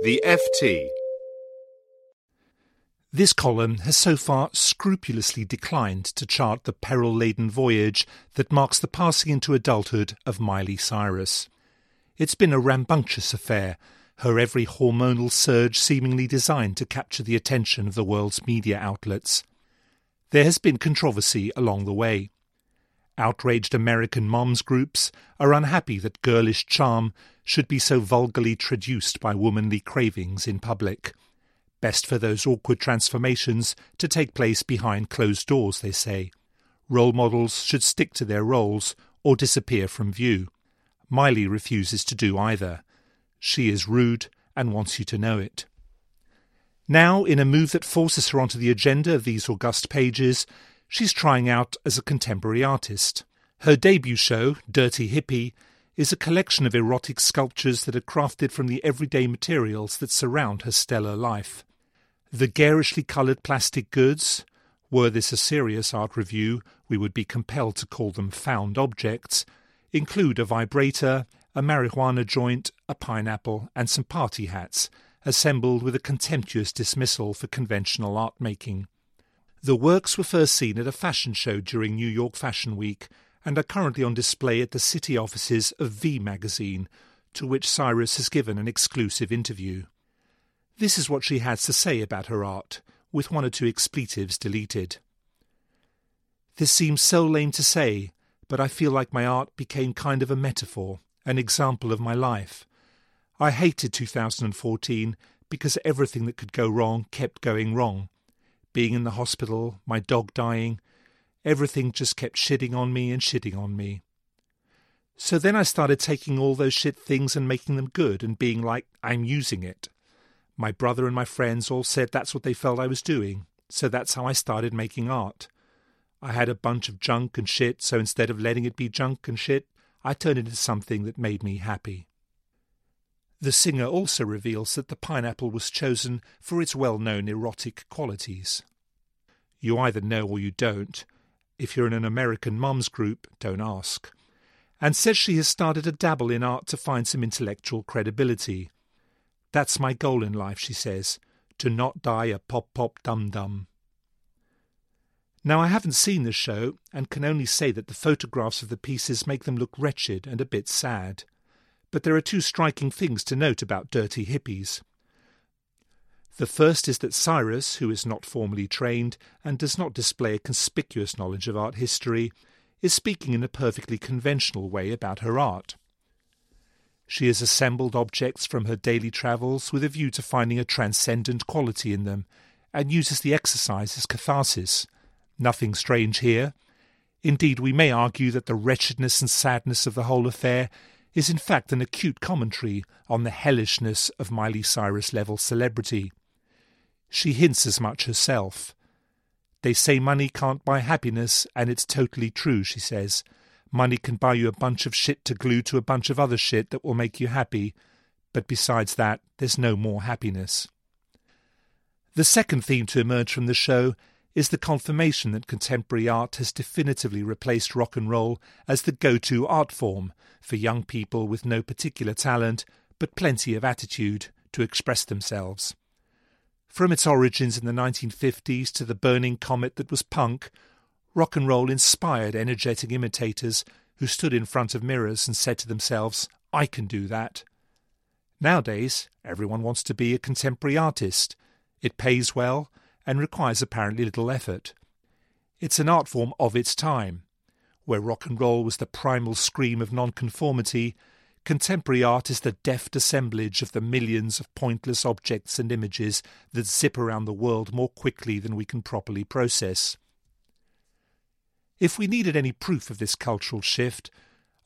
The FT. This column has so far scrupulously declined to chart the peril laden voyage that marks the passing into adulthood of Miley Cyrus. It's been a rambunctious affair, her every hormonal surge seemingly designed to capture the attention of the world's media outlets. There has been controversy along the way. Outraged American moms groups are unhappy that girlish charm should be so vulgarly traduced by womanly cravings in public. Best for those awkward transformations to take place behind closed doors, they say. Role models should stick to their roles or disappear from view. Miley refuses to do either. She is rude and wants you to know it. Now, in a move that forces her onto the agenda of these august pages, she's trying out as a contemporary artist. Her debut show, Dirty Hippie, is a collection of erotic sculptures that are crafted from the everyday materials that surround her stellar life. The garishly coloured plastic goods, were this a serious art review, we would be compelled to call them found objects, include a vibrator, a marijuana joint, a pineapple, and some party hats, assembled with a contemptuous dismissal for conventional art making. The works were first seen at a fashion show during New York Fashion Week and are currently on display at the city offices of V magazine, to which Cyrus has given an exclusive interview. This is what she has to say about her art, with one or two expletives deleted. This seems so lame to say, but I feel like my art became kind of a metaphor, an example of my life. I hated 2014 because everything that could go wrong kept going wrong being in the hospital, my dog dying, everything just kept shitting on me and shitting on me. So then I started taking all those shit things and making them good and being like, I'm using it. My brother and my friends all said that's what they felt I was doing, so that's how I started making art. I had a bunch of junk and shit, so instead of letting it be junk and shit, I turned it into something that made me happy. The singer also reveals that the pineapple was chosen for its well known erotic qualities. You either know or you don't. If you're in an American mums group, don't ask. And says she has started to dabble in art to find some intellectual credibility. That's my goal in life, she says, to not die a pop pop dum dum. Now, I haven't seen the show and can only say that the photographs of the pieces make them look wretched and a bit sad. But there are two striking things to note about dirty hippies. The first is that Cyrus, who is not formally trained and does not display a conspicuous knowledge of art history, is speaking in a perfectly conventional way about her art. She has assembled objects from her daily travels with a view to finding a transcendent quality in them, and uses the exercise as catharsis. Nothing strange here. Indeed, we may argue that the wretchedness and sadness of the whole affair is in fact an acute commentary on the hellishness of Miley Cyrus level celebrity. She hints as much herself. They say money can't buy happiness, and it's totally true, she says. Money can buy you a bunch of shit to glue to a bunch of other shit that will make you happy, but besides that, there's no more happiness. The second theme to emerge from the show is the confirmation that contemporary art has definitively replaced rock and roll as the go to art form for young people with no particular talent but plenty of attitude to express themselves. From its origins in the 1950s to the burning comet that was punk, rock and roll inspired energetic imitators who stood in front of mirrors and said to themselves, I can do that. Nowadays, everyone wants to be a contemporary artist. It pays well, and requires apparently little effort. It's an art form of its time. Where rock and roll was the primal scream of nonconformity, contemporary art is the deft assemblage of the millions of pointless objects and images that zip around the world more quickly than we can properly process. If we needed any proof of this cultural shift,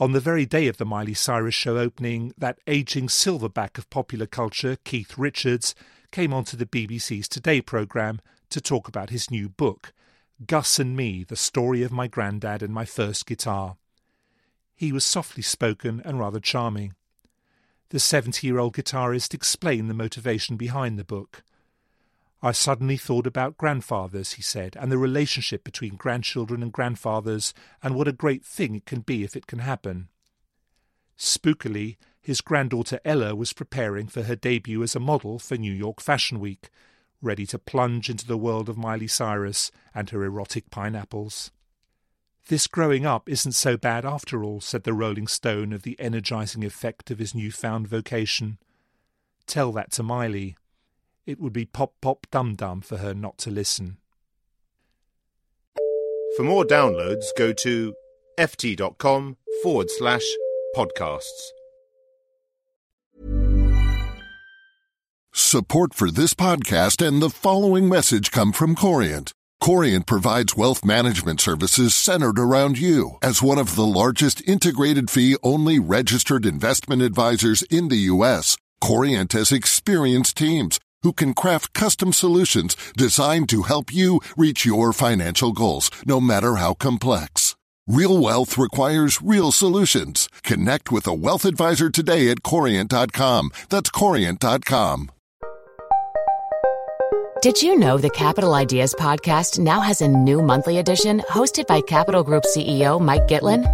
On the very day of the Miley Cyrus show opening, that aging silverback of popular culture, Keith Richards, came onto the BBC's Today programme to talk about his new book, Gus and Me The Story of My Grandad and My First Guitar. He was softly spoken and rather charming. The 70 year old guitarist explained the motivation behind the book. I suddenly thought about grandfathers, he said, and the relationship between grandchildren and grandfathers, and what a great thing it can be if it can happen. Spookily, his granddaughter Ella was preparing for her debut as a model for New York Fashion Week, ready to plunge into the world of Miley Cyrus and her erotic pineapples. This growing up isn't so bad after all, said the Rolling Stone of the energizing effect of his newfound vocation. Tell that to Miley it would be pop pop dum dum for her not to listen. For more downloads, go to ft.com forward slash podcasts. Support for this podcast and the following message come from Corient. Corient provides wealth management services centered around you. As one of the largest integrated fee only registered investment advisors in the U.S., Corient has experienced teams who can craft custom solutions designed to help you reach your financial goals, no matter how complex. Real wealth requires real solutions. Connect with a wealth advisor today at Corient.com. That's Corient.com. Did you know the Capital Ideas podcast now has a new monthly edition hosted by Capital Group CEO Mike Gitlin?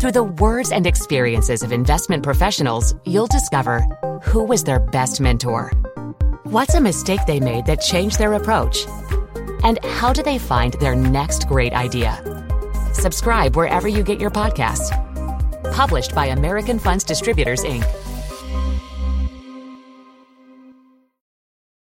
Through the words and experiences of investment professionals, you'll discover who was their best mentor What's a mistake they made that changed their approach? And how do they find their next great idea? Subscribe wherever you get your podcasts. Published by American Funds Distributors, Inc.